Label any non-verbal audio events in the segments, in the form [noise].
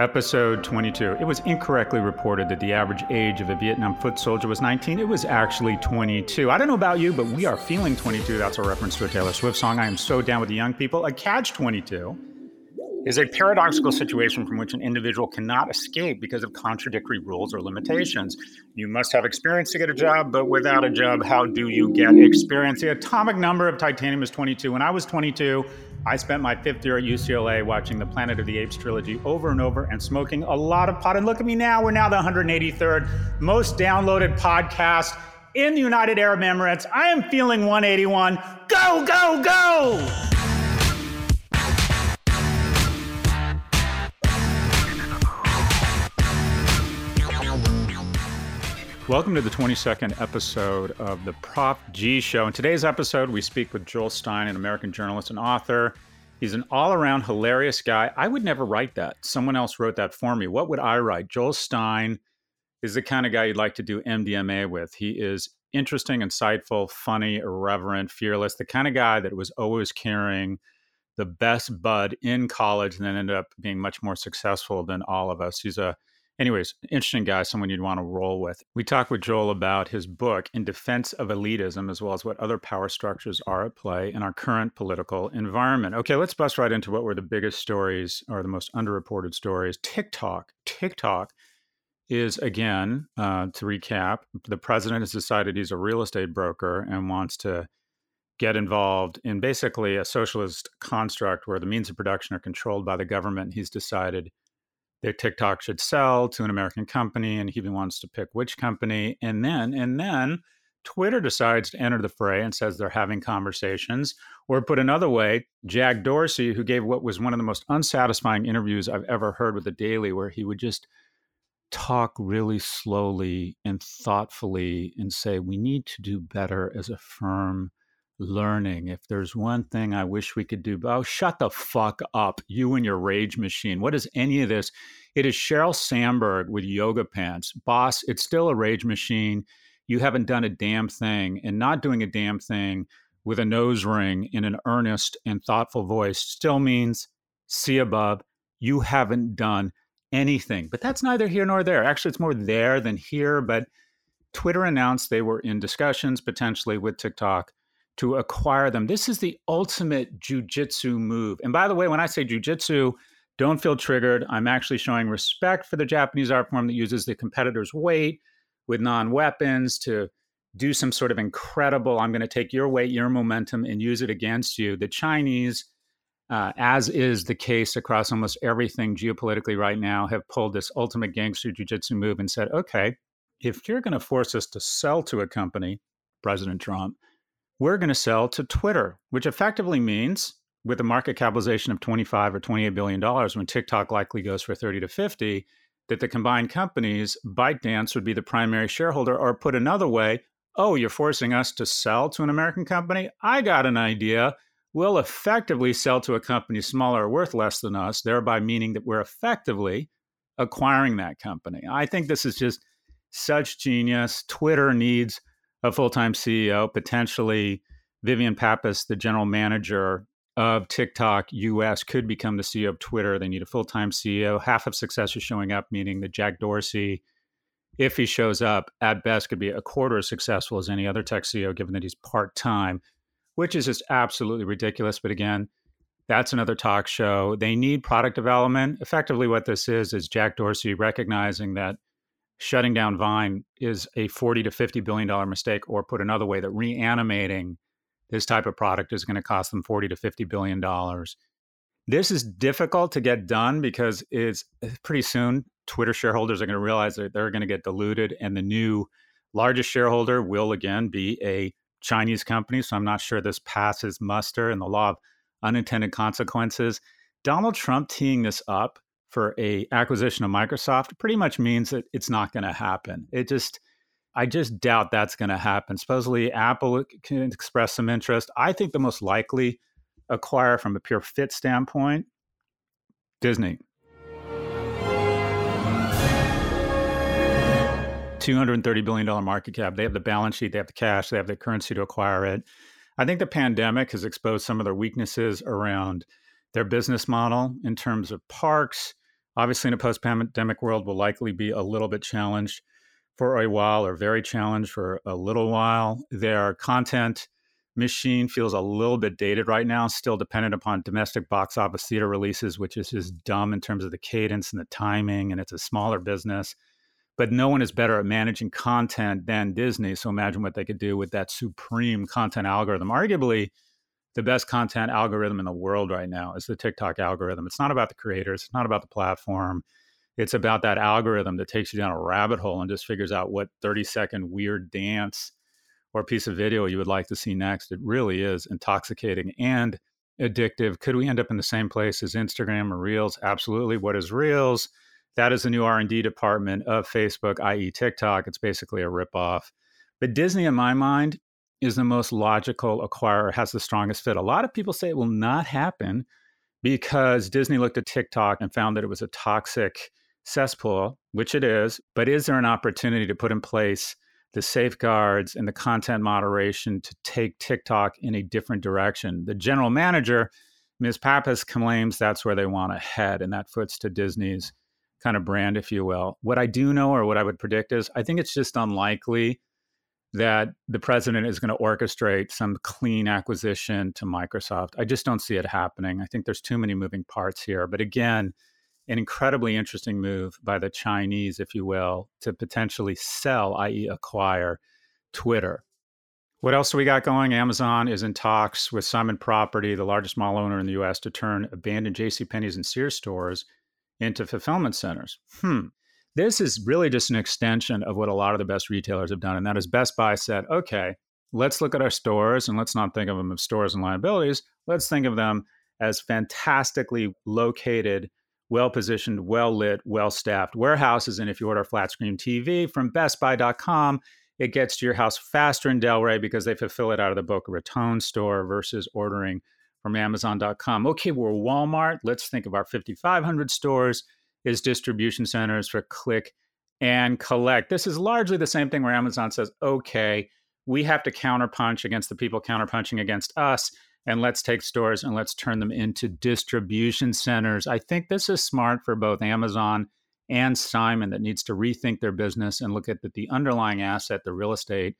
Episode 22. It was incorrectly reported that the average age of a Vietnam foot soldier was 19. It was actually 22. I don't know about you, but we are feeling 22. That's a reference to a Taylor Swift song. I am so down with the young people. A catch 22 is a paradoxical situation from which an individual cannot escape because of contradictory rules or limitations. You must have experience to get a job, but without a job, how do you get experience? The atomic number of titanium is 22. When I was 22, I spent my fifth year at UCLA watching the Planet of the Apes trilogy over and over and smoking a lot of pot. And look at me now, we're now the 183rd most downloaded podcast in the United Arab Emirates. I am feeling 181. Go, go, go! Welcome to the 22nd episode of the Prof G Show. In today's episode, we speak with Joel Stein, an American journalist and author. He's an all around hilarious guy. I would never write that. Someone else wrote that for me. What would I write? Joel Stein is the kind of guy you'd like to do MDMA with. He is interesting, insightful, funny, irreverent, fearless, the kind of guy that was always carrying the best bud in college and then ended up being much more successful than all of us. He's a anyways, interesting guy, someone you'd want to roll with. We talked with Joel about his book, In Defense of Elitism, as well as what other power structures are at play in our current political environment. Okay, let's bust right into what were the biggest stories or the most underreported stories. TikTok. TikTok is, again, uh, to recap, the president has decided he's a real estate broker and wants to get involved in basically a socialist construct where the means of production are controlled by the government. He's decided their TikTok should sell to an American company, and he even wants to pick which company. And then, and then Twitter decides to enter the fray and says they're having conversations. Or put another way, Jack Dorsey, who gave what was one of the most unsatisfying interviews I've ever heard with the Daily, where he would just talk really slowly and thoughtfully and say, We need to do better as a firm learning. If there's one thing I wish we could do, oh, shut the fuck up, you and your rage machine. What is any of this? It is Sheryl Sandberg with yoga pants. Boss, it's still a rage machine. You haven't done a damn thing. And not doing a damn thing with a nose ring in an earnest and thoughtful voice still means see above. You haven't done anything. But that's neither here nor there. Actually, it's more there than here. But Twitter announced they were in discussions potentially with TikTok to acquire them. This is the ultimate jujitsu move. And by the way, when I say jujitsu, don't feel triggered. I'm actually showing respect for the Japanese art form that uses the competitor's weight with non weapons to do some sort of incredible, I'm going to take your weight, your momentum, and use it against you. The Chinese, uh, as is the case across almost everything geopolitically right now, have pulled this ultimate gangster jujitsu move and said, okay, if you're going to force us to sell to a company, President Trump, we're going to sell to Twitter, which effectively means with a market capitalization of 25 or 28 billion dollars when TikTok likely goes for 30 to 50 that the combined companies ByteDance would be the primary shareholder or put another way, oh, you're forcing us to sell to an American company? I got an idea. We'll effectively sell to a company smaller or worth less than us, thereby meaning that we're effectively acquiring that company. I think this is just such genius. Twitter needs a full time CEO, potentially Vivian Pappas, the general manager of TikTok US, could become the CEO of Twitter. They need a full time CEO. Half of success is showing up, meaning that Jack Dorsey, if he shows up, at best could be a quarter as successful as any other tech CEO, given that he's part time, which is just absolutely ridiculous. But again, that's another talk show. They need product development. Effectively, what this is is Jack Dorsey recognizing that shutting down Vine is a 40 to 50 billion dollar mistake or put another way that reanimating this type of product is going to cost them 40 to 50 billion dollars. This is difficult to get done because it's eh, pretty soon Twitter shareholders are going to realize that they're going to get diluted and the new largest shareholder will again be a Chinese company, so I'm not sure this passes muster in the law of unintended consequences. Donald Trump teeing this up for a acquisition of Microsoft pretty much means that it's not going to happen. It just I just doubt that's going to happen. Supposedly Apple uh, can express some interest. I think the most likely acquire from a pure fit standpoint Disney. $230 billion market cap. They have the balance sheet, they have the cash, they have the currency to acquire it. I think the pandemic has exposed some of their weaknesses around their business model in terms of parks, obviously in a post-pandemic world will likely be a little bit challenged for a while or very challenged for a little while. Their content machine feels a little bit dated right now, still dependent upon domestic box office theater releases, which is just dumb in terms of the cadence and the timing, and it's a smaller business. But no one is better at managing content than Disney. So imagine what they could do with that supreme content algorithm. Arguably, the best content algorithm in the world right now is the TikTok algorithm. It's not about the creators, it's not about the platform. It's about that algorithm that takes you down a rabbit hole and just figures out what 30 second weird dance or piece of video you would like to see next. It really is intoxicating and addictive. Could we end up in the same place as Instagram or Reels? Absolutely. What is Reels? That is the new R&D department of Facebook, i.e. TikTok. It's basically a ripoff. But Disney, in my mind, is the most logical acquirer, has the strongest fit. A lot of people say it will not happen because Disney looked at TikTok and found that it was a toxic cesspool, which it is. But is there an opportunity to put in place the safeguards and the content moderation to take TikTok in a different direction? The general manager, Ms. Pappas, claims that's where they want to head, and that foots to Disney's kind of brand, if you will. What I do know, or what I would predict, is I think it's just unlikely that the president is going to orchestrate some clean acquisition to Microsoft. I just don't see it happening. I think there's too many moving parts here. But again, an incredibly interesting move by the Chinese, if you will, to potentially sell, i.e., acquire Twitter. What else do we got going? Amazon is in talks with Simon Property, the largest mall owner in the US, to turn abandoned JCPenney's and Sears stores into fulfillment centers. Hmm. This is really just an extension of what a lot of the best retailers have done. And that is Best Buy said, okay, let's look at our stores and let's not think of them as stores and liabilities. Let's think of them as fantastically located, well positioned, well lit, well staffed warehouses. And if you order flat screen TV from bestbuy.com, it gets to your house faster in Delray because they fulfill it out of the Boca Raton store versus ordering from Amazon.com. Okay, we're Walmart. Let's think of our 5,500 stores is distribution centers for click and collect. This is largely the same thing where Amazon says, okay, we have to counterpunch against the people counterpunching against us. And let's take stores and let's turn them into distribution centers. I think this is smart for both Amazon and Simon that needs to rethink their business and look at that the underlying asset, the real estate,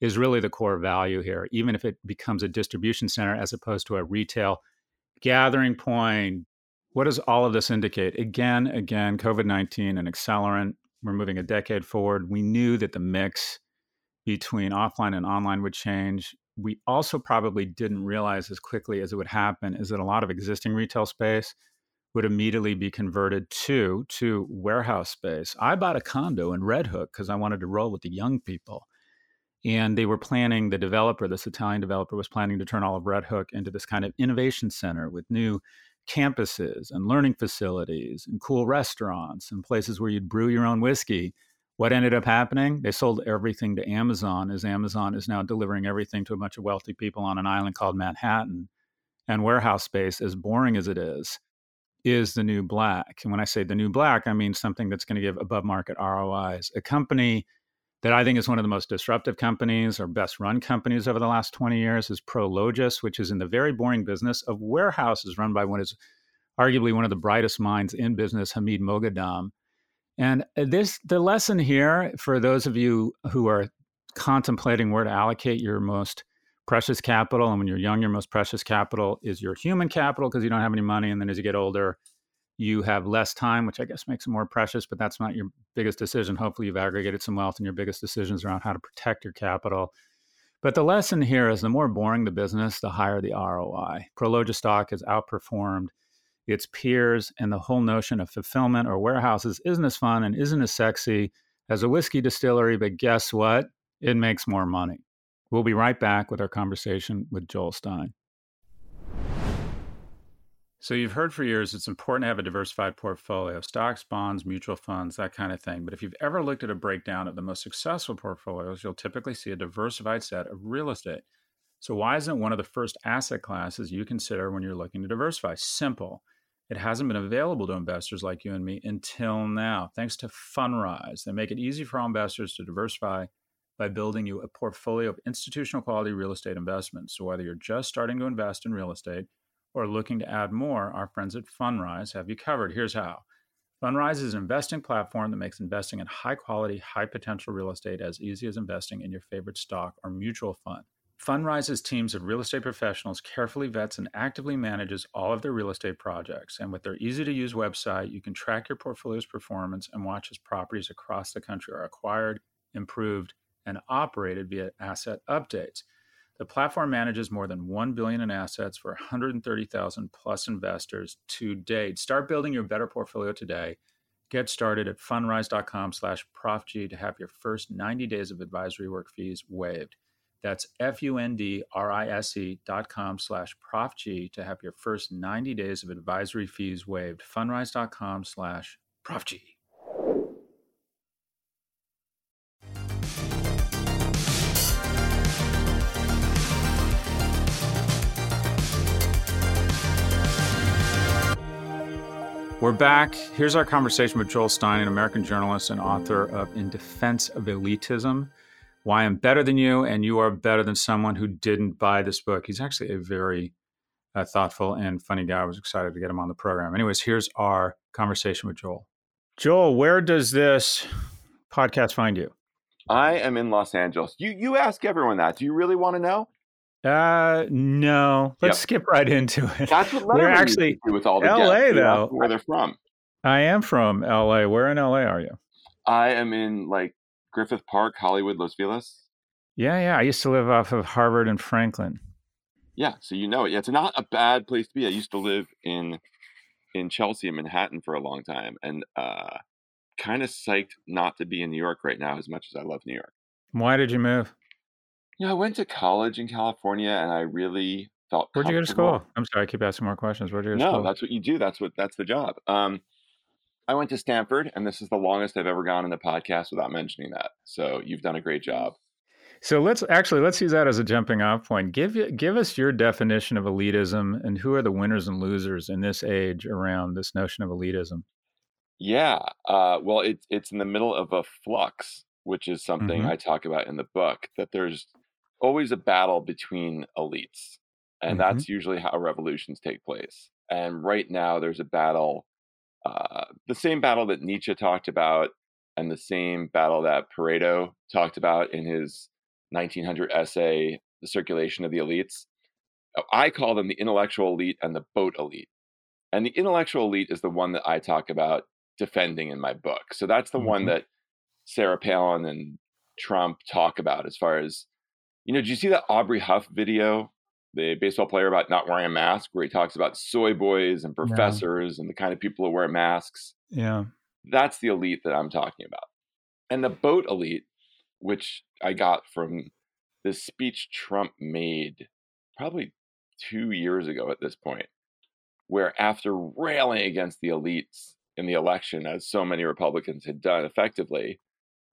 is really the core value here, even if it becomes a distribution center as opposed to a retail gathering point, what does all of this indicate? Again, again, COVID 19, an accelerant. We're moving a decade forward. We knew that the mix between offline and online would change. We also probably didn't realize as quickly as it would happen is that a lot of existing retail space would immediately be converted to to warehouse space. I bought a condo in Red Hook because I wanted to roll with the young people. And they were planning, the developer, this Italian developer, was planning to turn all of Red Hook into this kind of innovation center with new campuses and learning facilities and cool restaurants and places where you'd brew your own whiskey. What ended up happening? They sold everything to Amazon, as Amazon is now delivering everything to a bunch of wealthy people on an island called Manhattan. And warehouse space, as boring as it is, is the new black. And when I say the new black, I mean something that's going to give above market ROIs. A company that I think is one of the most disruptive companies or best run companies over the last 20 years is Prologis, which is in the very boring business of warehouses run by one is arguably one of the brightest minds in business, Hamid Moghadam. And uh, this the lesson here for those of you who are contemplating where to allocate your most precious capital and when you're young your most precious capital is your human capital because you don't have any money and then as you get older you have less time, which I guess makes it more precious, but that's not your biggest decision. Hopefully, you've aggregated some wealth, and your biggest decisions around how to protect your capital. But the lesson here is the more boring the business, the higher the ROI. Prologis stock has outperformed its peers, and the whole notion of fulfillment or warehouses isn't as fun and isn't as sexy as a whiskey distillery. But guess what? It makes more money. We'll be right back with our conversation with Joel Stein. So you've heard for years it's important to have a diversified portfolio, stocks, bonds, mutual funds, that kind of thing. But if you've ever looked at a breakdown of the most successful portfolios, you'll typically see a diversified set of real estate. So why isn't one of the first asset classes you consider when you're looking to diversify? Simple. It hasn't been available to investors like you and me until now. Thanks to Fundrise, they make it easy for all investors to diversify by building you a portfolio of institutional quality real estate investments. So whether you're just starting to invest in real estate or looking to add more, our friends at Fundrise have you covered. Here's how Fundrise is an investing platform that makes investing in high quality, high potential real estate as easy as investing in your favorite stock or mutual fund. Fundrise's teams of real estate professionals carefully vets and actively manages all of their real estate projects. And with their easy to use website, you can track your portfolio's performance and watch as properties across the country are acquired, improved, and operated via asset updates. The platform manages more than 1 billion in assets for 130,000 plus investors to date. Start building your better portfolio today. Get started at fundrise.com slash profg to have your first 90 days of advisory work fees waived. That's F-U-N-D-R-I-S-E dot com slash profg to have your first 90 days of advisory fees waived. Fundrise.com slash profg. We're back. Here's our conversation with Joel Stein, an American journalist and author of In Defense of Elitism Why I'm Better Than You and You Are Better Than Someone Who Didn't Buy This Book. He's actually a very uh, thoughtful and funny guy. I was excited to get him on the program. Anyways, here's our conversation with Joel. Joel, where does this podcast find you? I am in Los Angeles. You you ask everyone that. Do you really want to know? Uh, no. Let's yep. skip right into it. That's what we're actually with all the LA though. Where they're from? I am from LA. Where in LA are you? I am in like Griffith Park, Hollywood, Los Feliz. Yeah, yeah. I used to live off of Harvard and Franklin. Yeah, so you know it. Yeah, it's not a bad place to be. I used to live in in Chelsea and Manhattan for a long time, and uh, kind of psyched not to be in New York right now as much as I love New York. Why did you move? Yeah, I went to college in California, and I really felt. Where'd you go to school? I'm sorry, I keep asking more questions. Where'd you go to no, school? that's what you do. That's what that's the job. Um, I went to Stanford, and this is the longest I've ever gone in the podcast without mentioning that. So you've done a great job. So let's actually let's use that as a jumping off point. Give give us your definition of elitism, and who are the winners and losers in this age around this notion of elitism. Yeah, uh, well, it's it's in the middle of a flux, which is something mm-hmm. I talk about in the book. That there's always a battle between elites. And mm-hmm. that's usually how revolutions take place. And right now, there's a battle, uh, the same battle that Nietzsche talked about, and the same battle that Pareto talked about in his 1900 essay, The Circulation of the Elites. Uh, I call them the intellectual elite and the boat elite. And the intellectual elite is the one that I talk about defending in my book. So that's the mm-hmm. one that Sarah Palin and Trump talk about as far as you know, did you see that Aubrey Huff video, the baseball player about not wearing a mask, where he talks about soy boys and professors yeah. and the kind of people who wear masks? Yeah. That's the elite that I'm talking about. And the boat elite, which I got from this speech Trump made probably two years ago at this point, where after railing against the elites in the election, as so many Republicans had done effectively,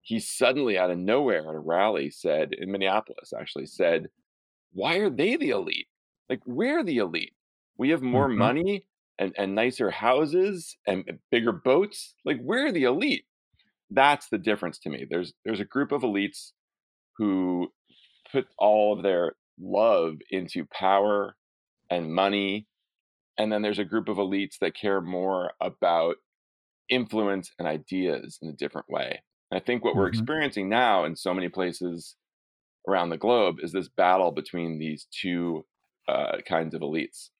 he suddenly out of nowhere at a rally said in Minneapolis actually said, Why are they the elite? Like we're the elite. We have more mm-hmm. money and, and nicer houses and bigger boats. Like we're the elite. That's the difference to me. There's there's a group of elites who put all of their love into power and money. And then there's a group of elites that care more about influence and ideas in a different way. I think what mm-hmm. we're experiencing now in so many places around the globe is this battle between these two uh, kinds of elites.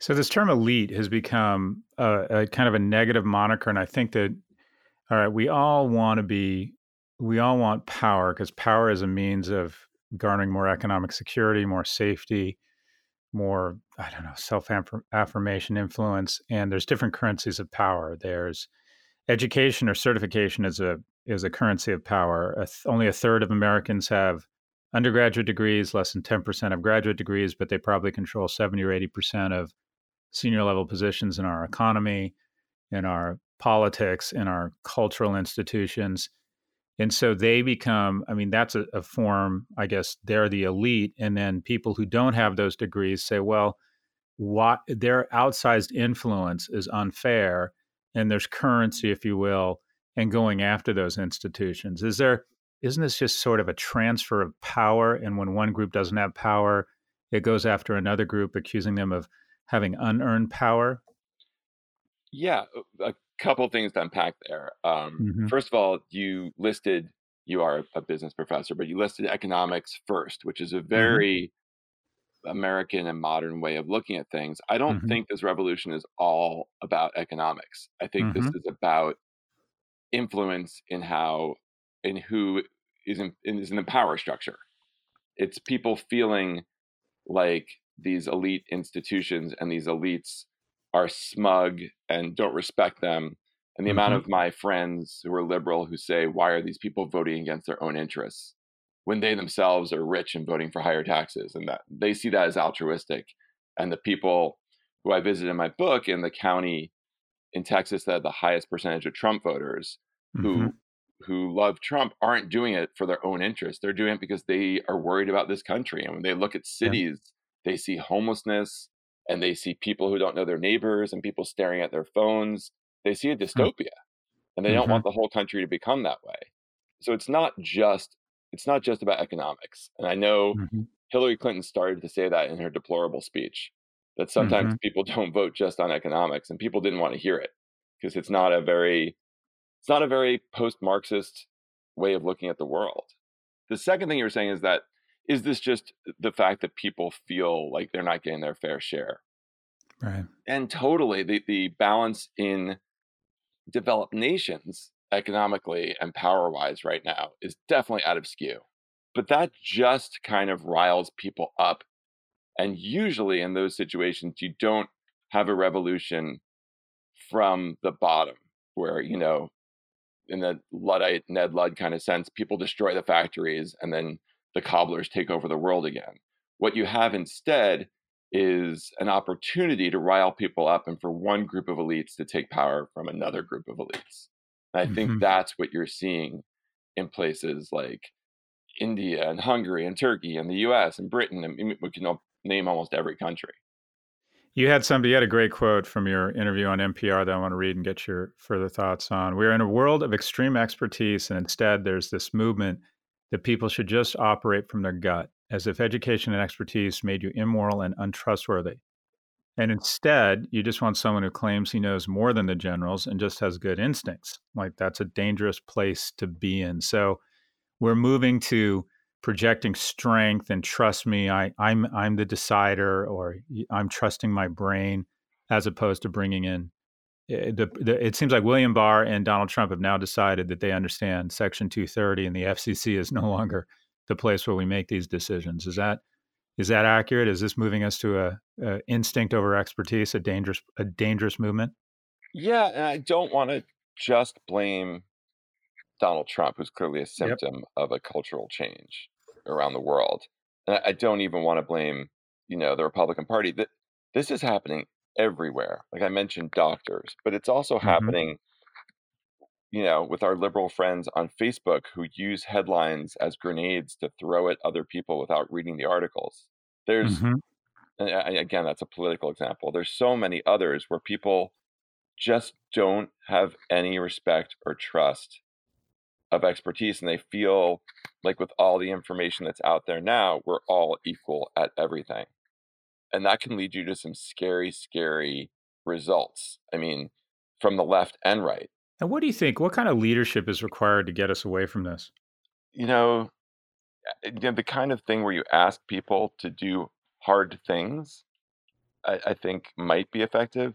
So this term elite has become a, a, kind of a negative moniker, and I think that all right, we all want to be, we all want power because power is a means of garnering more economic security, more safety, more I don't know self affirmation, influence, and there's different currencies of power. There's education or certification is a is a currency of power. A th- only a third of Americans have undergraduate degrees, less than 10% have graduate degrees, but they probably control 70 or 80% of senior level positions in our economy, in our politics, in our cultural institutions. And so they become, I mean, that's a, a form, I guess, they're the elite. And then people who don't have those degrees say, well, what their outsized influence is unfair. And there's currency, if you will, and going after those institutions. Is there isn't this just sort of a transfer of power and when one group doesn't have power, it goes after another group accusing them of having unearned power? Yeah, a couple things to unpack there. Um, Mhm. First of all, you listed you are a business professor, but you listed economics first, which is a very American and modern way of looking at things. I don't Mhm. think this revolution is all about economics. I think this Mhm. is about influence in how in who is in, is in the power structure. It's people feeling like these elite institutions and these elites are smug and don't respect them. And the amount Mhm. of my friends who are liberal who say, why are these people voting against their own interests when they themselves are rich and voting for higher taxes? And that they see that as altruistic. And the people who I visit in my book in the county in Texas that had the highest percentage of Trump voters who Mhm. who love Trump aren't doing it for their own interest. They're doing it because they are worried about this country. And when they look at cities, they see homelessness and they see people who don't know their neighbors and people staring at their phones. They see a dystopia and they don't Mhm. want the whole country to become that way. So it's not just it's not just about economics. And I know Mhm. Hillary Clinton started to say that in her deplorable speech that sometimes mm-hmm. people [laughs] don't vote just on economics and people didn't want to hear it because it's not a very it's not a very post-marxist way of looking at the world. The second thing you were saying is that is this just the fact that people feel like they're not getting their fair share? Right. And totally the the balance in developed nations economically and power-wise right now is definitely out of skew. But that just kind of riles people up and usually in those situations, you don't have a revolution from the bottom where, you know, in the Luddite, Ned Ludd kind of sense, people destroy the factories and then the cobblers take over the world again. What you have instead is an opportunity to rile people up and for one group of elites to take power from another group of elites. And I think Mhm. that's what you're seeing in places like India and Hungary and Turkey and the US and Britain. And we can name almost every country. You had somebody you had a great quote from your interview on NPR that I want to read and get your further thoughts on. We're in a world of extreme expertise, and instead there's this movement that people should just operate from their gut, as if education and expertise made you immoral and untrustworthy. And instead, you just want someone who claims he knows more than the generals and just has good instincts. Like that's a dangerous place to be in. So we're moving to projecting strength and trust me I, i'm i'm the decider or i'm trusting my brain as opposed to bringing in eh, the, the, it seems like william barr and donald trump have now decided that they understand section 230 and the fcc is [laughs] no longer the place where we make these decisions. Is that is that accurate? Is this moving us to a, a instinct over expertise a dangerous a dangerous movement? Yeah, and I don't want to just blame Donald Trump, who's clearly a symptom of a cultural change around the world. And I don't even want to blame, you know, the Republican Party. That this is happening everywhere. Like I mentioned, doctors, but it's also Mhm. happening, you know, with our liberal friends on Facebook who use headlines as grenades to throw at other people without reading the articles. There's Mhm. and again, that's a political example. There's so many others where people just don't have any respect or trust of expertise and they feel like with all the information that's out there now we're all equal at everything. And that can lead you to some scary scary results i mean from the left and right. And what do you think? What kind of leadership is required to get us away from this? You know the kind of thing where you ask people to do hard things I, I think might be effective.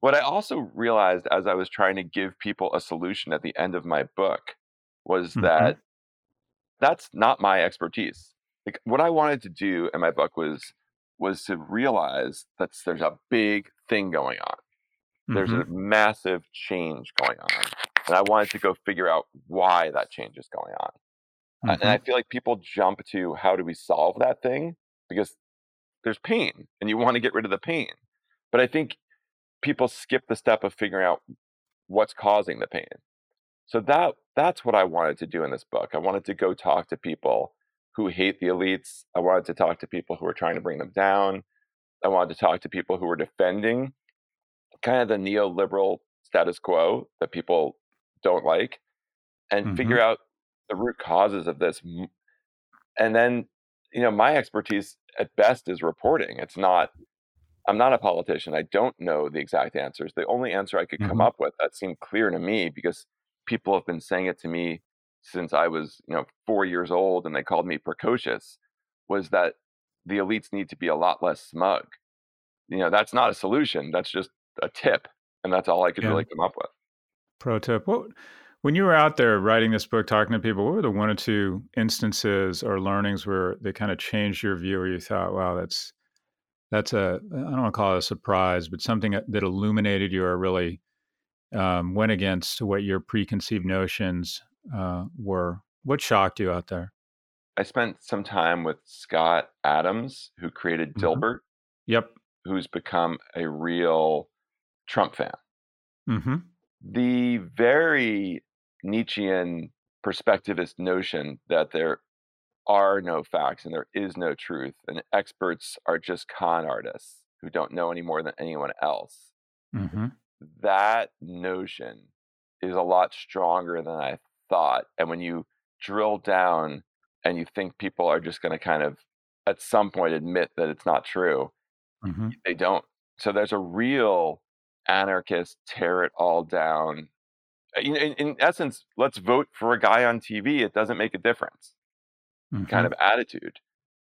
What i also realized as i was trying to give people a solution at the end of my book was Mhm. that that's not my expertise. Like what I wanted to do in my book was was to realize that there's a big thing going on. There's Mhm. a massive change going on. And I wanted to go figure out why that change is going on. Uh, And I Mhm. feel like people jump to how do we solve that thing because there's pain and you want to get rid of the pain. But I think people skip the step of figuring out what's causing the pain. So that that's what I wanted to do in this book. I wanted to go talk to people who hate the elites. I wanted to talk to people who are trying to bring them down. I wanted to talk to people who were defending kind of the neoliberal status quo that people don't like and Mhm. figure out the root causes of this. And then, you know, my expertise at best is reporting. It's not I'm not a politician. I don't know the exact answers. The only answer I could come Mm-hmm. up with that seemed clear to me because people have been saying it to me since I was, you know, four years old and they called me precocious was that the elites need to be a lot less smug. You know, that's not a solution. That's just a tip. And that's all I could Yeah. really come up with. Pro tip. What, when you were out there writing this book, talking to people, what were the one or two instances or learnings where they kind of changed your view, or you thought, "Wow, that's that's a I don't want to call it a surprise, but something that that illuminated you or really um, went against what your preconceived notions uh, were." What shocked you out there? I spent some time with Scott Adams, who created Mhm. Dilbert, Yep. who's become a real Trump fan. Mm-hmm. the very Nietzschean perspectivist notion that there are no facts and there is no truth, and experts are just con artists who don't know any more than anyone else. Mm-hmm. That notion is a lot stronger than I thought. And when you drill down and you think people are just going to kind of at some point admit that it's not true, Mm-hmm. they don't. So there's a real anarchist tear it all down. Uh, you know, In, in essence, let's vote for a guy on TV. It doesn't make a difference. Mm-hmm. Kind of attitude.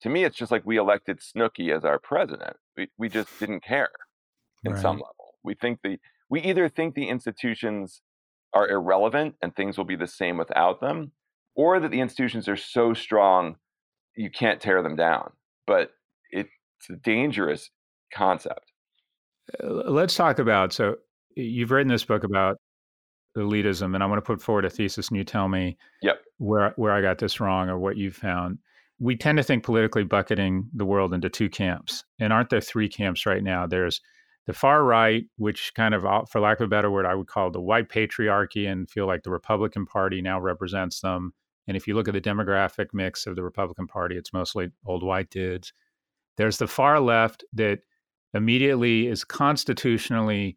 To me, it's just like we elected Snooki as our president. We we just didn't care in some Right. level. We think the we either think the institutions are irrelevant and things will be the same without them, or that the institutions are so strong you can't tear them down. But it's a dangerous concept. Uh, Let's talk about. So you've written this book about elitism, and I want to put forward a thesis, and you tell me Yep. where where I got this wrong or what you found. We tend to think politically bucketing the world into two camps, and aren't there three camps right now? There's the far right, which kind of, uh, for lack of a better word, I would call the white patriarchy, and feel like the Republican Party now represents them. And if you look at the demographic mix of the Republican Party, it's mostly old white dudes. There's the far left that immediately is constitutionally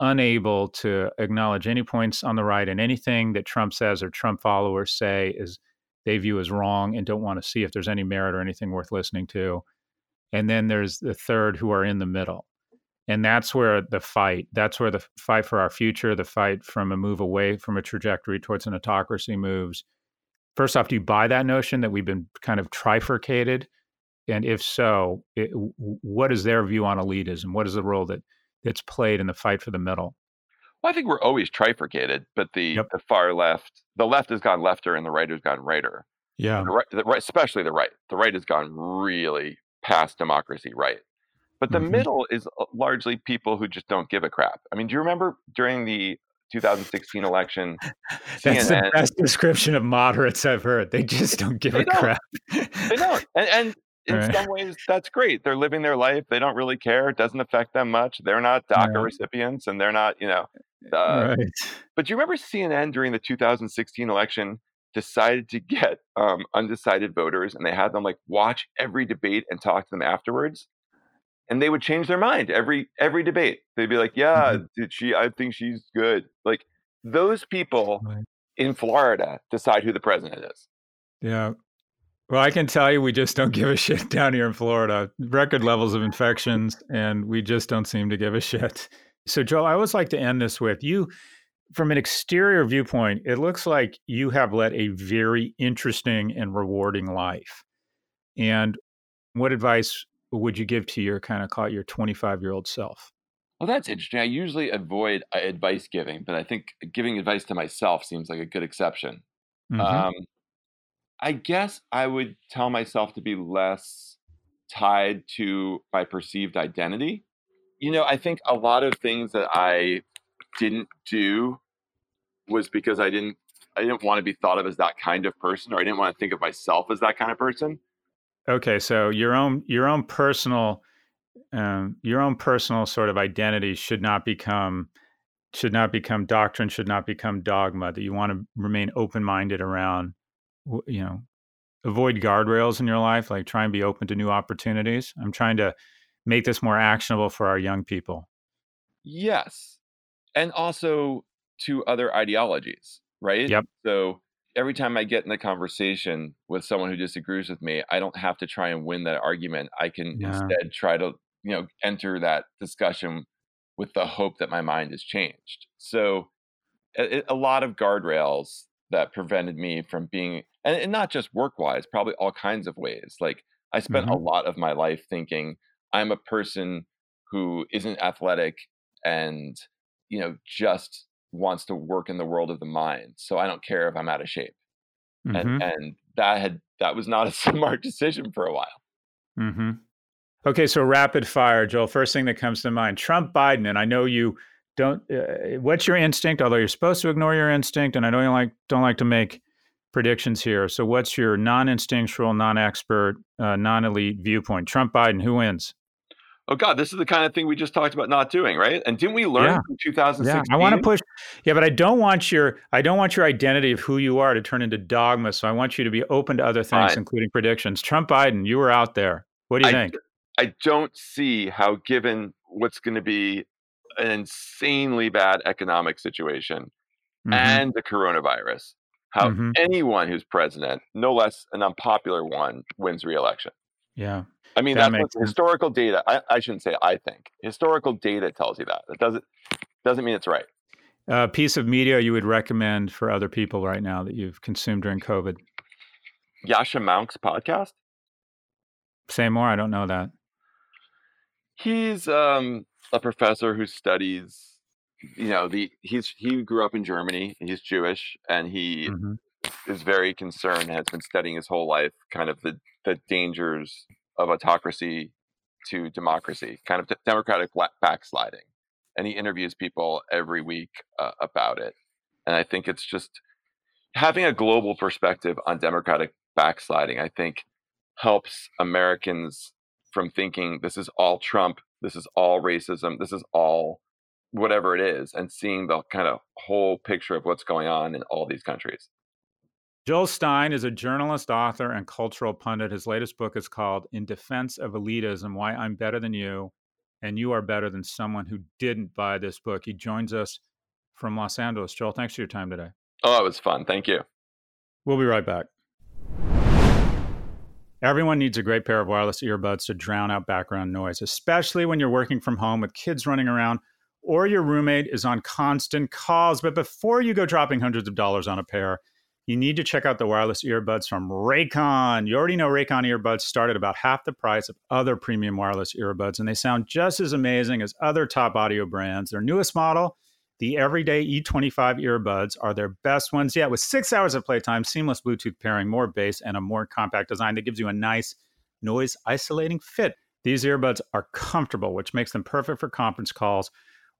unable to acknowledge any points on the right and anything that Trump says or Trump followers say is they view as wrong and don't want to see if there's any merit or anything worth listening to. And then there's the third who are in the middle. And that's where the fight, that's where the fight for our future, the fight from a move away from a trajectory towards an autocracy moves. First off, do you buy that notion that we've been kind of trifurcated? And if so, it, what is their view on elitism? What is the role that that's played in the fight for the middle? Well, I think we're always trifurcated, but the Yep. the far left, the left has gone lefter, and the right has gone righter. Yeah. The right, the right, especially the right. The right has gone really past democracy right. But the Mhm. middle is uh, largely people who just don't give a crap. I mean, do you remember during the 2016 election? [laughs] That's the best description of moderates I've heard. They just don't give a don't. crap. They don't, [laughs] and, and in Right. some ways, that's great. They're living their life. They don't really care. It doesn't affect them much. They're not DACA Right. recipients, and they're not, you know. Uh, right. But do you remember CNN during the 2016 election decided to get um, undecided voters, and they had them like watch every debate and talk to them afterwards, and they would change their mind every every debate. They'd be like, "Yeah, Mhm. did she? I think she's good." Like those people Right. in Florida decide who the president is. Yeah. Well, I can tell you, we just don't give a shit down here in Florida. Record levels of infections, and we just don't seem to give a shit. So, Joel, I always like to end this with you. From an exterior viewpoint, it looks like you have led a very interesting and rewarding life. And what advice would you give to your kind of call it your 25 year old self? Well, that's interesting. I usually avoid uh, advice giving, but I think giving advice to myself seems like a good exception. Mhm. Um, I guess I would tell myself to be less tied to my perceived identity. You know, I think a lot of things that I didn't do was because I didn't I didn't want to be thought of as that kind of person, or I didn't want to think of myself as that kind of person. Okay, so your own your own personal um, your own personal sort of identity should not become should not become doctrine, should not become dogma. That you want to remain open minded around, you know, avoid guardrails in your life, like try and be open to new opportunities. I'm trying to make this more actionable for our young people. Yes. And also to other ideologies, right? Yep. So every time I get in a conversation with someone who disagrees with me, I don't have to try and win that argument. I can Yeah. instead try to you know, enter that discussion with the hope that my mind has changed. So, a, a lot of guardrails that prevented me from being, and, and not just work wise, probably all kinds of ways. Like, I spent mm-hmm. a lot of my life thinking I'm a person who isn't athletic and, you know, just wants to work in the world of the mind. So I don't care if I'm out of shape. Mm-hmm. And, and that had, that was not a [laughs] smart decision for a while. Mm-hmm. Okay, so rapid fire, Joel. First thing that comes to mind: Trump, Biden, and I know you don't. Uh, what's your instinct? Although you're supposed to ignore your instinct, and I don't like don't like to make predictions here. So, what's your non-instinctual, non-expert, uh, non-elite viewpoint? Trump, Biden, who wins? Oh God, this is the kind of thing we just talked about not doing, right? And didn't we learn yeah. from 2016? Yeah, I want to push. Yeah, but I don't want your I don't want your identity of who you are to turn into dogma. So I want you to be open to other things, Fine. including predictions. Trump, Biden, you were out there. What do you I, think? I don't see how, given what's going to be an insanely bad economic situation mm-hmm. and the coronavirus, how mm-hmm. anyone who's president, no less an unpopular one, wins re-election. Yeah. I mean, that that's historical data. I, I, shouldn't say I think. Historical data tells you that. It doesn't doesn't mean it's right. A piece of media you would recommend for other people right now that you've consumed during COVID? Yascha Mounk's podcast. Say more. I don't know that. He's um, a professor who studies, you know, the he's he grew up in Germany. He's Jewish, and he mm-hmm. Is very concerned. Has been studying his whole life, kind of the the dangers of autocracy to democracy, kind of democratic backsliding. And he interviews people every week uh, about it. And I think it's just having a global perspective on democratic backsliding. I think helps Americans from thinking this is all Trump, this is all racism, this is all whatever it is, and seeing the kind of whole picture of what's going on in all these countries. Joel Stein is a journalist, author, and cultural pundit. His latest book is called In Defense of Elitism Why I'm Better Than You, and You Are Better Than Someone Who Didn't Buy This Book. He joins us from Los Angeles. Joel, thanks for your time today. Oh, it was fun. Thank you. We'll be right back. Everyone needs a great pair of wireless earbuds to drown out background noise, especially when you're working from home with kids running around or your roommate is on constant calls. But before you go dropping hundreds of dollars on a pair, you need to check out the wireless earbuds from Raycon. You already know Raycon earbuds start at about half the price of other premium wireless earbuds, and they sound just as amazing as other top audio brands. Their newest model the everyday E25 earbuds are their best ones yet, with six hours of playtime, seamless Bluetooth pairing, more bass, and a more compact design that gives you a nice noise isolating fit. These earbuds are comfortable, which makes them perfect for conference calls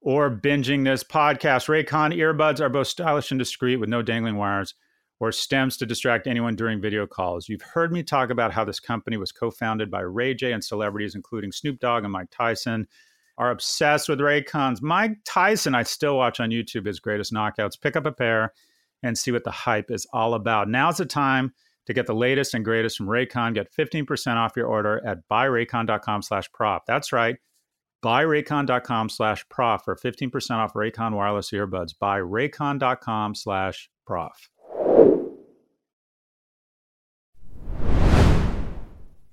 or binging this podcast. Raycon earbuds are both stylish and discreet with no dangling wires or stems to distract anyone during video calls. You've heard me talk about how this company was co founded by Ray J and celebrities, including Snoop Dogg and Mike Tyson are obsessed with Raycons. Mike Tyson, I still watch on YouTube his greatest knockouts. Pick up a pair and see what the hype is all about. Now's the time to get the latest and greatest from Raycon. Get 15% off your order at buyraycon.com slash prof. That's right. Buyraycon.com slash prof for 15% off Raycon wireless earbuds. Buyraycon.com slash prof.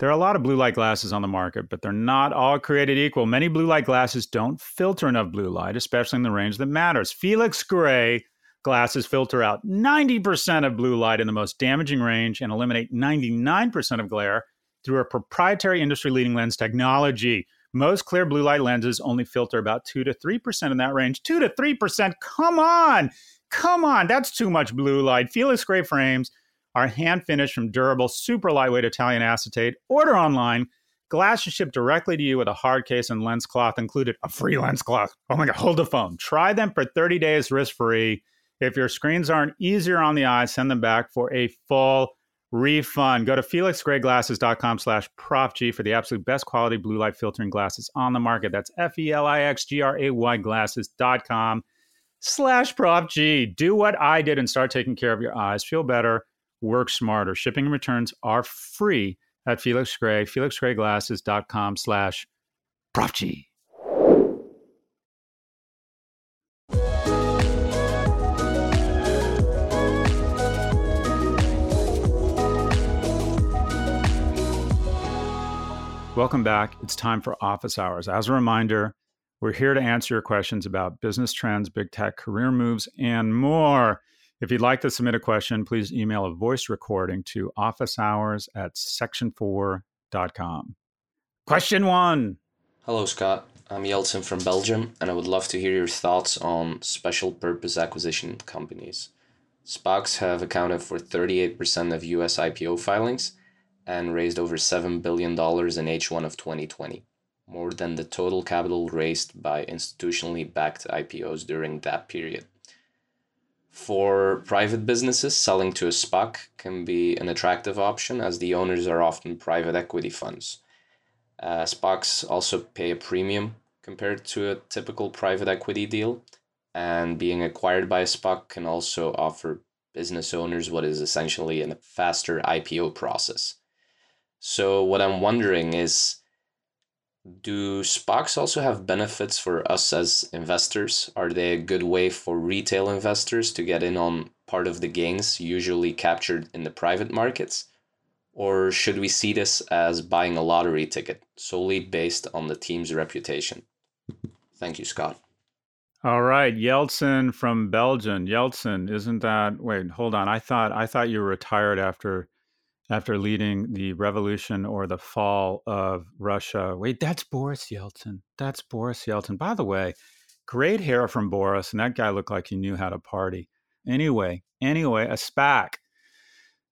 There are a lot of blue light glasses on the market, but they're not all created equal. Many blue light glasses don't filter enough blue light, especially in the range that matters. Felix Gray glasses filter out 90% of blue light in the most damaging range and eliminate 99% of glare through a proprietary industry leading lens technology. Most clear blue light lenses only filter about 2 to 3% in that range. 2 to 3%? Come on! Come on! That's too much blue light. Felix Gray frames are hand finished from durable, super lightweight Italian acetate. Order online. Glass is shipped directly to you with a hard case and lens cloth included. A free lens cloth. Oh my God, hold the phone. Try them for 30 days risk free. If your screens aren't easier on the eye, send them back for a full refund. Go to felixgrayglasses.com slash profg for the absolute best quality blue light filtering glasses on the market. That's F-E-L-I-X-G-R-A-Y glasses.com slash profg. Do what I did and start taking care of your eyes. Feel better work smarter. Shipping and returns are free at Felix Gray, felixgrayglasses.com slash profg. Welcome back. It's time for office hours. As a reminder, we're here to answer your questions about business trends, big tech, career moves, and more. If you'd like to submit a question, please email a voice recording to officehours at section4.com. Question one. Hello, Scott. I'm Yeltsin from Belgium, and I would love to hear your thoughts on special purpose acquisition companies. SPACs have accounted for 38% of US IPO filings and raised over $7 billion in H1 of 2020, more than the total capital raised by institutionally backed IPOs during that period. For private businesses, selling to a SPAC can be an attractive option as the owners are often private equity funds. Uh, SPACs also pay a premium compared to a typical private equity deal, and being acquired by a SPAC can also offer business owners what is essentially a faster IPO process. So what I'm wondering is do SPACs also have benefits for us as investors? Are they a good way for retail investors to get in on part of the gains usually captured in the private markets? Or should we see this as buying a lottery ticket solely based on the team's reputation? Thank you, Scott. All right, Yeltsin from Belgium. Yeltsin, isn't that? Wait, hold on. I thought I thought you were retired after after leading the revolution or the fall of Russia. Wait, that's Boris Yeltsin. That's Boris Yeltsin. By the way, great hair from Boris, and that guy looked like he knew how to party. Anyway, anyway, a SPAC.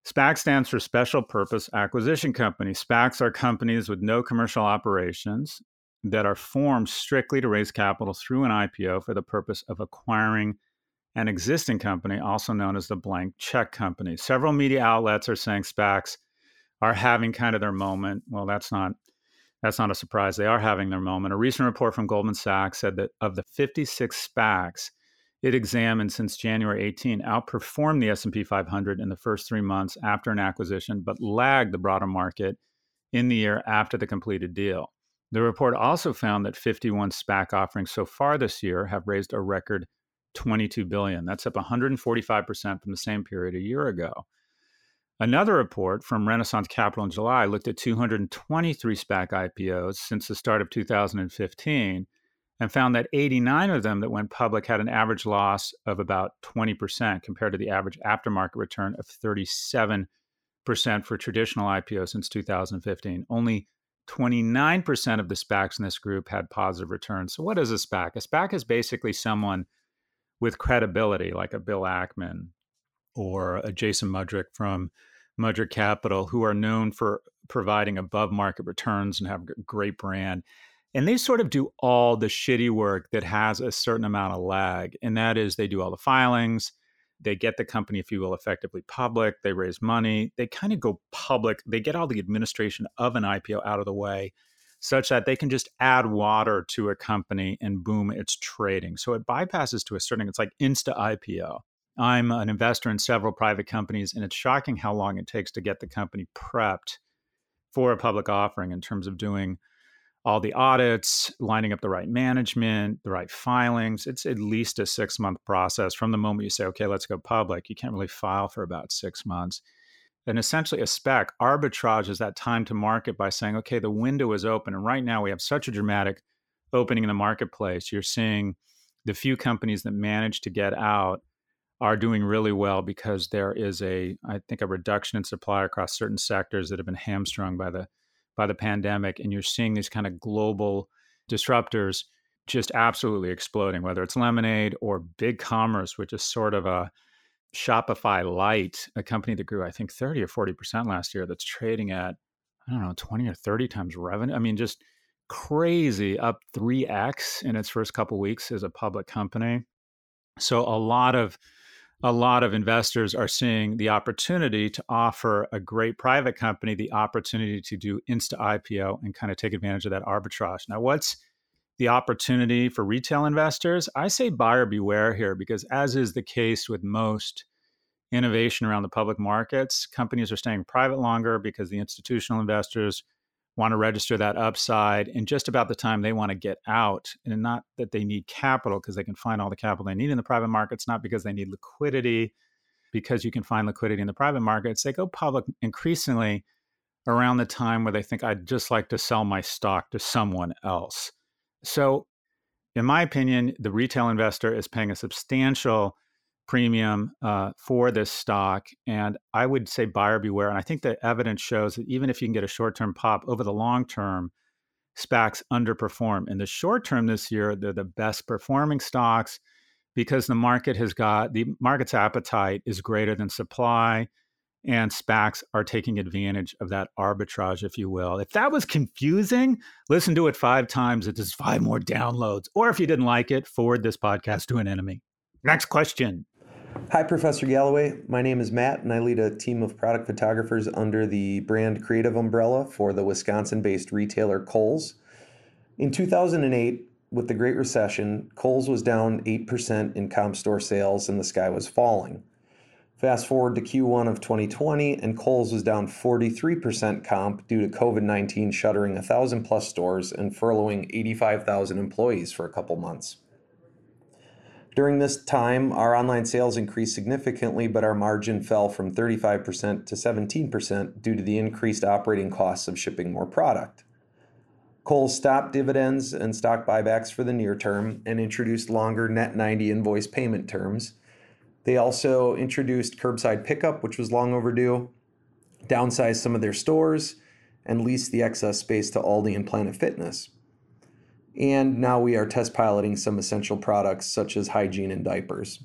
SPAC stands for Special Purpose Acquisition Company. SPACs are companies with no commercial operations that are formed strictly to raise capital through an IPO for the purpose of acquiring an existing company, also known as the blank check company. Several media outlets are saying SPACs are having kind of their moment. Well, that's not that's not a surprise. They are having their moment. A recent report from Goldman Sachs said that of the 56 SPACs it examined since January 18 outperformed the S&P 500 in the first 3 months after an acquisition but lagged the broader market in the year after the completed deal. The report also found that 51 SPAC offerings so far this year have raised a record 22 billion. That's up 145% from the same period a year ago. Another report from Renaissance Capital in July looked at 223 SPAC IPOs since the start of 2015 and found that 89 of them that went public had an average loss of about 20% compared to the average aftermarket return of 37% for traditional IPOs since 2015. Only 29% of the SPACs in this group had positive returns. So, what is a SPAC? A SPAC is basically someone with credibility, like a Bill Ackman or a Jason Mudrick from Mudrick Capital, who are known for providing above market returns and have a great brand. And they sort of do all the shitty work that has a certain amount of lag. And that is they do all the filings, they get the company, if you will, effectively public, they raise money, they kind of go public, they get all the administration of an IPO out of the way such that they can just add water to a company and boom, it's trading. So it bypasses to a certain, it's like insta IPO. I'm an investor in several private companies, and it's shocking how long it takes to get the company prepped for a public offering in terms of doing all the audits, lining up the right management, the right filings. It's at least a six month process from the moment you say, okay, let's go public. You can't really file for about six months and essentially a SPAC arbitrage is that time to market by saying, okay, the window is open. And right now we have such a dramatic opening in the marketplace. You're seeing the few companies that manage to get out are doing really well because there is a, I think, a reduction in supply across certain sectors that have been hamstrung by the by the pandemic. And you're seeing these kind of global disruptors just absolutely exploding, whether it's Lemonade or BigCommerce, which is sort of a Shopify Lite, a company that grew, I think, 30 or 40% last year, that's trading at, I don't know, 20 or 30 times revenue. I mean, just crazy, up 3x in its first couple weeks as a public company. So a lot of a lot of investors are seeing the opportunity to offer a great private company the opportunity to do insta IPO and kind of take advantage of that arbitrage. Now, what's the opportunity for retail investors, I say buyer beware here because, as is the case with most innovation around the public markets, companies are staying private longer because the institutional investors want to register that upside and just about the time they want to get out and not that they need capital because they can find all the capital they need in the private markets not because they need liquidity because you can find liquidity in the private markets they go public increasingly around the time where they think I'd just like to sell my stock to someone else. So, in my opinion, the retail investor is paying a substantial premium uh, for this stock. And I would say buyer beware. And I think the evidence shows that even if you can get a short term pop over the long term, SPACs underperform. In the short term this year, they're the best performing stocks because the market has got the market's appetite is greater than supply and SPACs are taking advantage of that arbitrage, if you will. If that was confusing, listen to it five times. It does five more downloads. Or if you didn't like it, forward this podcast to an enemy. Next question. Hi, Professor Galloway. My name is Matt, and I lead a team of product photographers under the brand creative umbrella for the Wisconsin based retailer Kohl's. In 2008, with the Great Recession, Kohl's was down 8% in comp store sales and the sky was falling. Fast forward to Q1 of 2020, and Kohl's was down 43% comp due to COVID 19 shuttering 1,000 plus stores and furloughing 85,000 employees for a couple months. During this time, our online sales increased significantly, but our margin fell from 35% to 17% due to the increased operating costs of shipping more product. Kohl's stopped dividends and stock buybacks for the near term and introduced longer net 90 invoice payment terms they also introduced curbside pickup, which was long overdue, downsized some of their stores, and leased the excess space to Aldi and Planet Fitness. And now we are test piloting some essential products such as hygiene and diapers.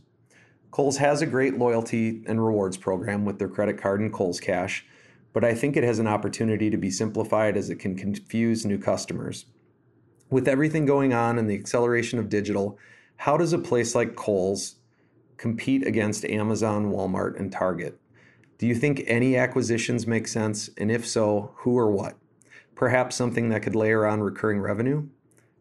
Kohl's has a great loyalty and rewards program with their credit card and Kohl's Cash, but I think it has an opportunity to be simplified as it can confuse new customers. With everything going on and the acceleration of digital, how does a place like Kohl's compete against Amazon, Walmart, and Target? Do you think any acquisitions make sense? And if so, who or what? Perhaps something that could layer on recurring revenue?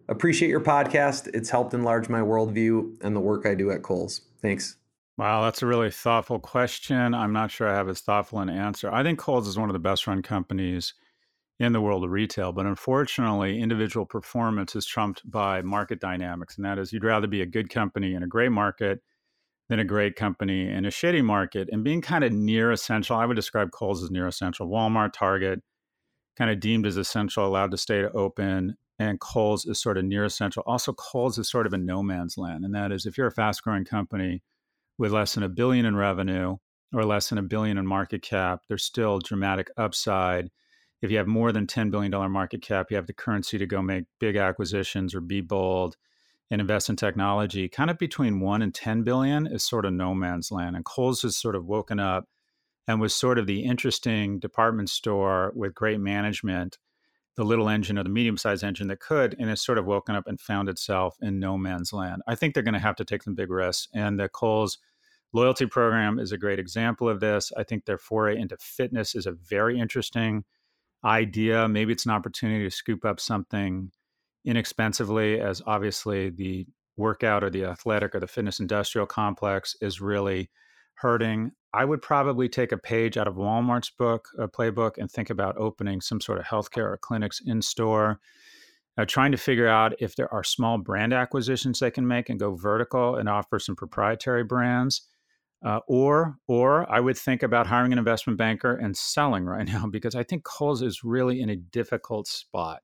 Appreciate your podcast. It's helped enlarge my worldview and the work I do at Kohl's. Thanks. Wow, that's a really thoughtful question. I'm not sure I have as thoughtful an answer. I think Kohl's is one of the best run companies in the world of retail, but unfortunately, individual performance is trumped by market dynamics. And that is, you'd rather be a good company in a great market than a great company in a shitty market. And being kind of near essential, I would describe Kohl's as near essential. Walmart, Target, kind of deemed as essential, allowed to stay open. And Kohl's is sort of near essential. Also, Kohl's is sort of a no man's land. And that is if you're a fast growing company with less than a billion in revenue or less than a billion in market cap, there's still dramatic upside. If you have more than $10 billion market cap, you have the currency to go make big acquisitions or be bold and invest in technology, kind of between one and 10 billion is sort of no man's land. And Kohl's has sort of woken up and was sort of the interesting department store with great management, the little engine or the medium sized engine that could, and has sort of woken up and found itself in no man's land. I think they're going to have to take some big risks. And the Kohl's loyalty program is a great example of this. I think their foray into fitness is a very interesting idea. Maybe it's an opportunity to scoop up something inexpensively, as obviously the workout or the athletic or the fitness industrial complex is really hurting. I would probably take a page out of Walmart's book, a playbook, and think about opening some sort of healthcare or clinics in store. Uh, trying to figure out if there are small brand acquisitions they can make and go vertical and offer some proprietary brands. Uh, or, or I would think about hiring an investment banker and selling right [laughs] now because I think Kohl's is really in a difficult spot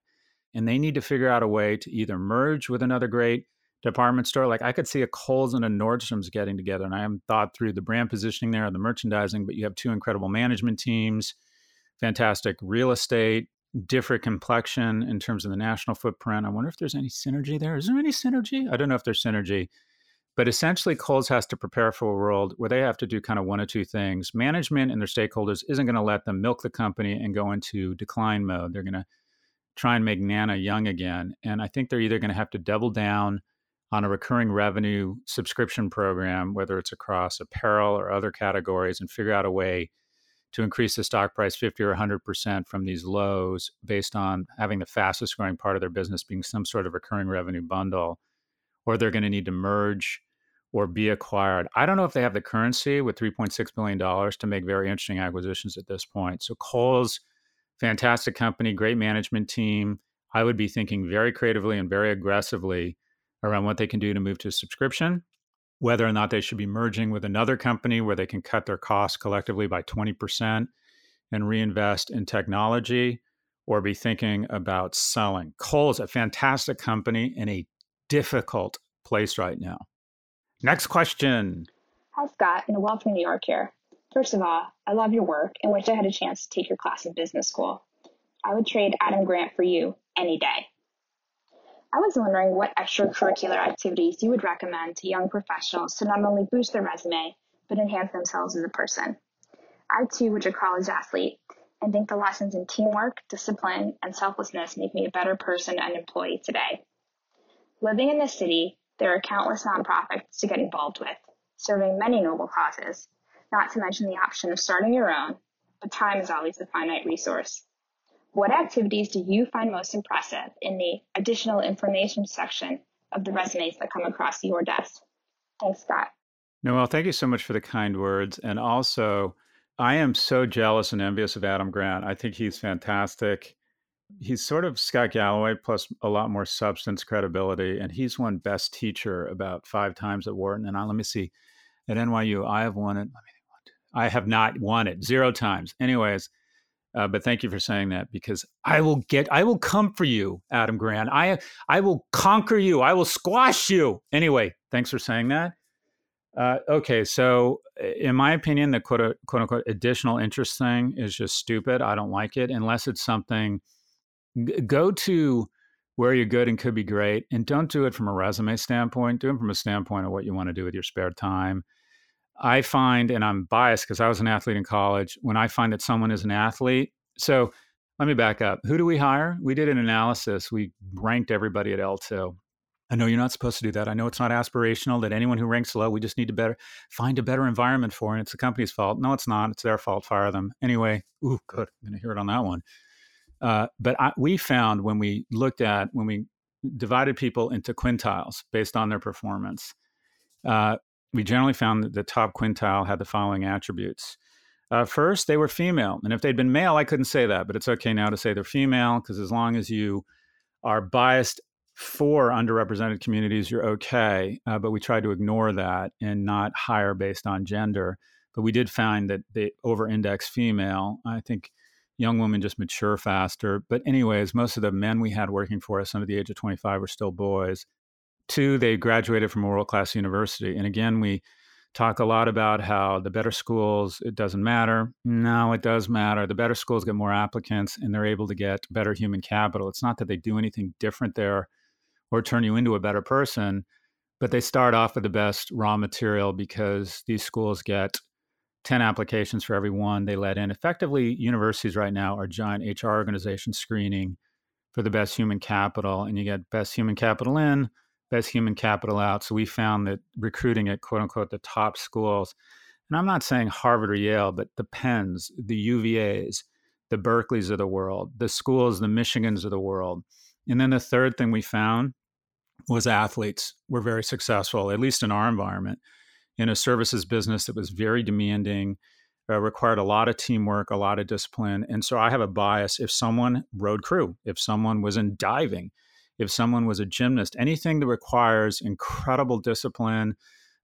and they need to figure out a way to either merge with another great department store. Like I could see a Kohl's and a Nordstrom's getting together, and I haven't thought through the brand positioning there, and the merchandising, but you have two incredible management teams, fantastic real estate, different complexion in terms of the national footprint. I wonder if there's any synergy there. Is there any synergy? I don't know if there's synergy. But essentially, Kohl's has to prepare for a world where they have to do kind of one or two things. Management and their stakeholders isn't going to let them milk the company and go into decline mode. They're going to try and make Nana young again. And I think they're either going to have to double down on a recurring revenue subscription program, whether it's across apparel or other categories, and figure out a way to increase the stock price 50 or 100% from these lows based on having the fastest growing part of their business being some sort of recurring revenue bundle, or they're going to need to merge or be acquired. I don't know if they have the currency with $3.6 billion to make very interesting acquisitions at this point. So Kohl's fantastic company, great management team. I would be thinking very creatively and very aggressively around what they can do to move to subscription, whether or not they should be merging with another company where they can cut their costs collectively by 20% and reinvest in technology or be thinking about selling. Kohl's a fantastic company in a difficult place right now. Next question. Hi, Scott, and from New York here. First of all, I love your work and wish I had a chance to take your class in business school. I would trade Adam Grant for you any day. I was wondering what extracurricular activities you would recommend to young professionals to not only boost their resume, but enhance themselves as a person. I too was a college athlete and think the lessons in teamwork, discipline, and selflessness make me a better person and employee today. Living in this city, there are countless nonprofits to get involved with, serving many noble causes, not to mention the option of starting your own, but time is always a finite resource. What activities do you find most impressive in the additional information section of the resumes that come across your desk? Thanks, Scott. Noel, thank you so much for the kind words. And also, I am so jealous and envious of Adam Grant. I think he's fantastic. He's sort of Scott Galloway plus a lot more substance, credibility, and he's won Best Teacher about five times at Wharton. And I, let me see, at NYU, I have won it. I have not won it zero times. Anyways, uh, but thank you for saying that because I will get, I will come for you, Adam Grant. I, I will conquer you. I will squash you. Anyway, thanks for saying that. Uh, okay, so in my opinion, the quote, quote unquote additional interest thing is just stupid. I don't like it unless it's something. G- go to where you're good and could be great, and don't do it from a resume standpoint. Do it from a standpoint of what you want to do with your spare time. I find, and I'm biased because I was an athlete in college, when I find that someone is an athlete. So let me back up. Who do we hire? We did an analysis. We ranked everybody at L2. I know you're not supposed to do that. I know it's not aspirational that anyone who ranks low, we just need to better find a better environment for, and it's the company's fault. No, it's not. It's their fault. Fire them anyway. Ooh, good. I'm going to hear it on that one. Uh, but I, we found when we looked at when we divided people into quintiles based on their performance, uh, we generally found that the top quintile had the following attributes. Uh, first, they were female. And if they'd been male, I couldn't say that, but it's okay now to say they're female because as long as you are biased for underrepresented communities, you're okay. Uh, but we tried to ignore that and not hire based on gender. But we did find that they over index female. I think young women just mature faster. But, anyways, most of the men we had working for us under the age of 25 were still boys. Two, they graduated from a world class university. And again, we talk a lot about how the better schools, it doesn't matter. No, it does matter. The better schools get more applicants and they're able to get better human capital. It's not that they do anything different there or turn you into a better person, but they start off with the best raw material because these schools get 10 applications for every one they let in. Effectively, universities right now are giant HR organizations screening for the best human capital, and you get best human capital in, best human capital out. So we found that recruiting at quote unquote the top schools, and I'm not saying Harvard or Yale, but the Penns, the UVAs, the Berkeleys of the world, the schools, the Michigans of the world. And then the third thing we found was athletes were very successful, at least in our environment, in a services business that was very demanding, uh, required a lot of teamwork, a lot of discipline. And so I have a bias if someone rowed crew, if someone was in diving, if someone was a gymnast, anything that requires incredible discipline,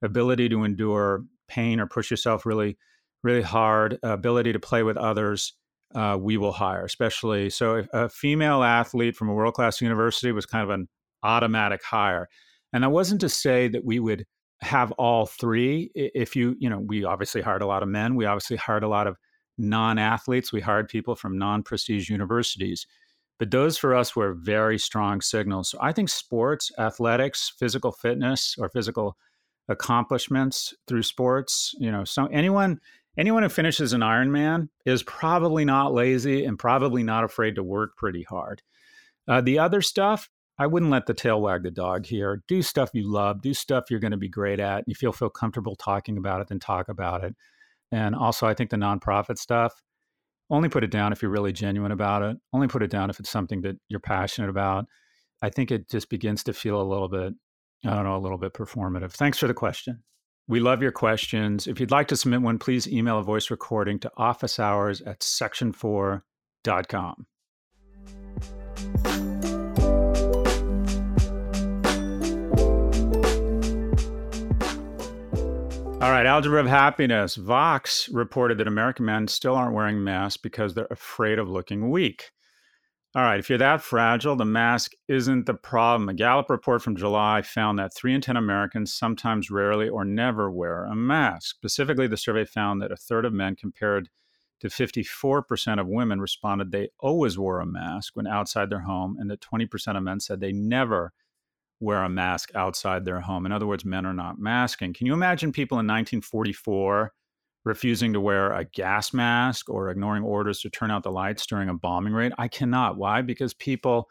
ability to endure pain or push yourself really, really hard, ability to play with others, uh, we will hire. Especially so, a female athlete from a world class university was kind of an automatic hire, and that wasn't to say that we would have all three. If you, you know, we obviously hired a lot of men. We obviously hired a lot of non athletes. We hired people from non prestige universities. But those for us were very strong signals. So I think sports, athletics, physical fitness, or physical accomplishments through sports, you know, so anyone anyone who finishes an Ironman is probably not lazy and probably not afraid to work pretty hard. Uh, the other stuff, I wouldn't let the tail wag the dog here. Do stuff you love, do stuff you're going to be great at. and You feel feel comfortable talking about it, then talk about it. And also, I think the nonprofit stuff, only put it down if you're really genuine about it. Only put it down if it's something that you're passionate about. I think it just begins to feel a little bit, I don't know, a little bit performative. Thanks for the question. We love your questions. If you'd like to submit one, please email a voice recording to officehours at section4.com. All right, algebra of happiness. Vox reported that American men still aren't wearing masks because they're afraid of looking weak. All right, if you're that fragile, the mask isn't the problem. A Gallup report from July found that 3 in 10 Americans sometimes, rarely, or never wear a mask. Specifically, the survey found that a third of men, compared to 54% of women, responded they always wore a mask when outside their home, and that 20% of men said they never wear a mask outside their home. In other words, men are not masking. Can you imagine people in 1944 refusing to wear a gas mask or ignoring orders to turn out the lights during a bombing raid? I cannot. Why? Because people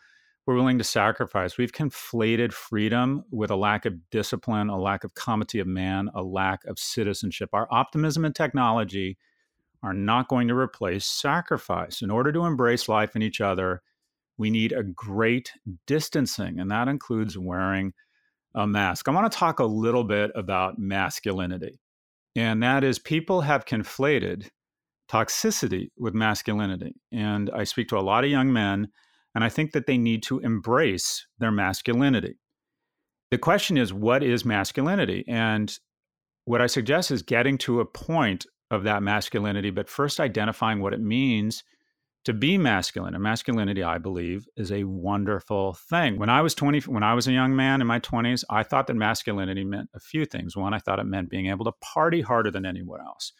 were willing to sacrifice. We've conflated freedom with a lack of discipline, a lack of comity of man, a lack of citizenship. Our optimism and technology are not going to replace sacrifice. In order to embrace life and each other, we need a great distancing, and that includes wearing a mask. I want to talk a little bit about masculinity, and that is people have conflated toxicity with masculinity. And I speak to a lot of young men, and I think that they need to embrace their masculinity. The question is, what is masculinity? And what I suggest is getting to a point of that masculinity, but first identifying what it means to be masculine. And masculinity, I believe, is a wonderful thing. When I was 20, when I was a young man in my 20s, I thought that masculinity meant a few things. One, I thought it meant being able to party harder than anyone else.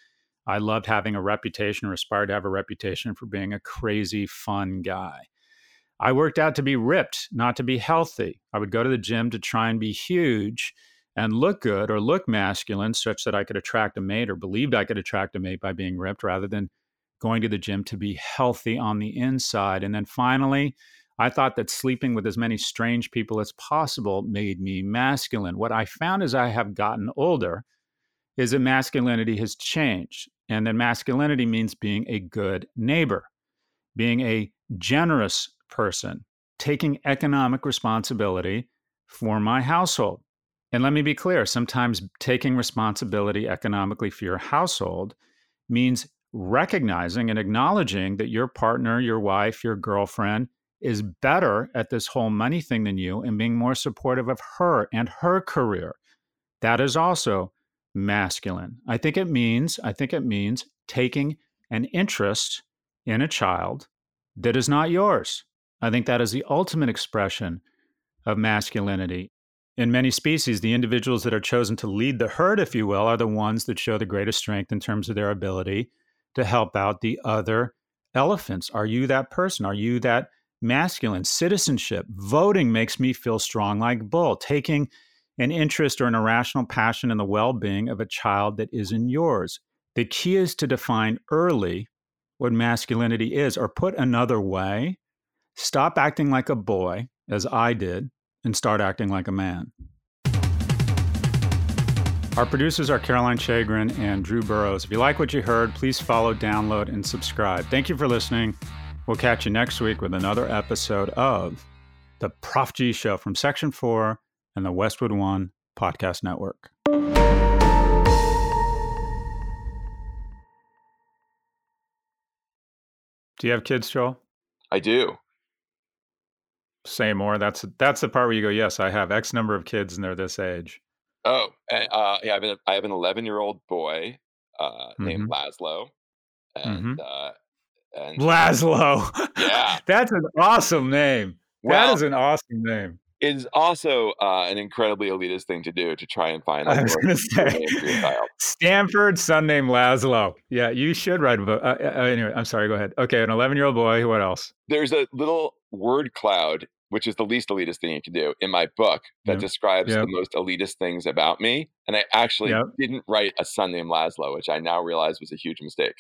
I loved having a reputation or aspired to have a reputation for being a crazy, fun guy. I worked out to be ripped, not to be healthy. I would go to the gym to try and be huge and look good or look masculine such that I could attract a mate or believed I could attract a mate by being ripped rather than going to the gym to be healthy on the inside. And then finally, I thought that sleeping with as many strange people as possible made me masculine. What I found as I have gotten older is that masculinity has changed. And that masculinity means being a good neighbor, being a generous person, taking economic responsibility for my household. And let me be clear sometimes taking responsibility economically for your household means recognizing and acknowledging that your partner, your wife, your girlfriend is better at this whole money thing than you and being more supportive of her and her career. That is also masculine. I think it means, I think it means taking an interest in a child that is not yours. I think that is the ultimate expression of masculinity. In many species, the individuals that are chosen to lead the herd, if you will, are the ones that show the greatest strength in terms of their ability to help out the other elephants. Are you that person? Are you that masculine? Citizenship, voting makes me feel strong like bull. Taking an interest or an irrational passion in the well being of a child that isn't yours. The key is to define early what masculinity is, or put another way, stop acting like a boy, as I did, and start acting like a man. Our producers are Caroline Shagrin and Drew Burrows. If you like what you heard, please follow, download, and subscribe. Thank you for listening. We'll catch you next week with another episode of The Prof G Show from Section 4 and the Westwood One Podcast Network. Do you have kids, Joel? I do. Say more. That's that's the part where you go, yes, I have X number of kids and they're this age. Oh, uh, yeah. I have an I have an 11 year old boy uh, named Mm-hmm. Laszlo, and Mm-hmm. uh, and Laszlo. Yeah. [laughs] That's an awesome name. that well, is an awesome name. it's also uh, an incredibly elitist thing to do to try and find I was a going to say name for your child. Stanford, son named Laszlo. Yeah, you should write a book. Uh, uh, anyway, I'm sorry. Go ahead. Okay, an 11 year old boy. What else? There's a little word cloud, which is the least elitist thing you can do in my book that Yep. describes Yep. the most elitist things about me. And I actually Yep. didn't write a son named Laszlo, which I now realize was a huge mistake.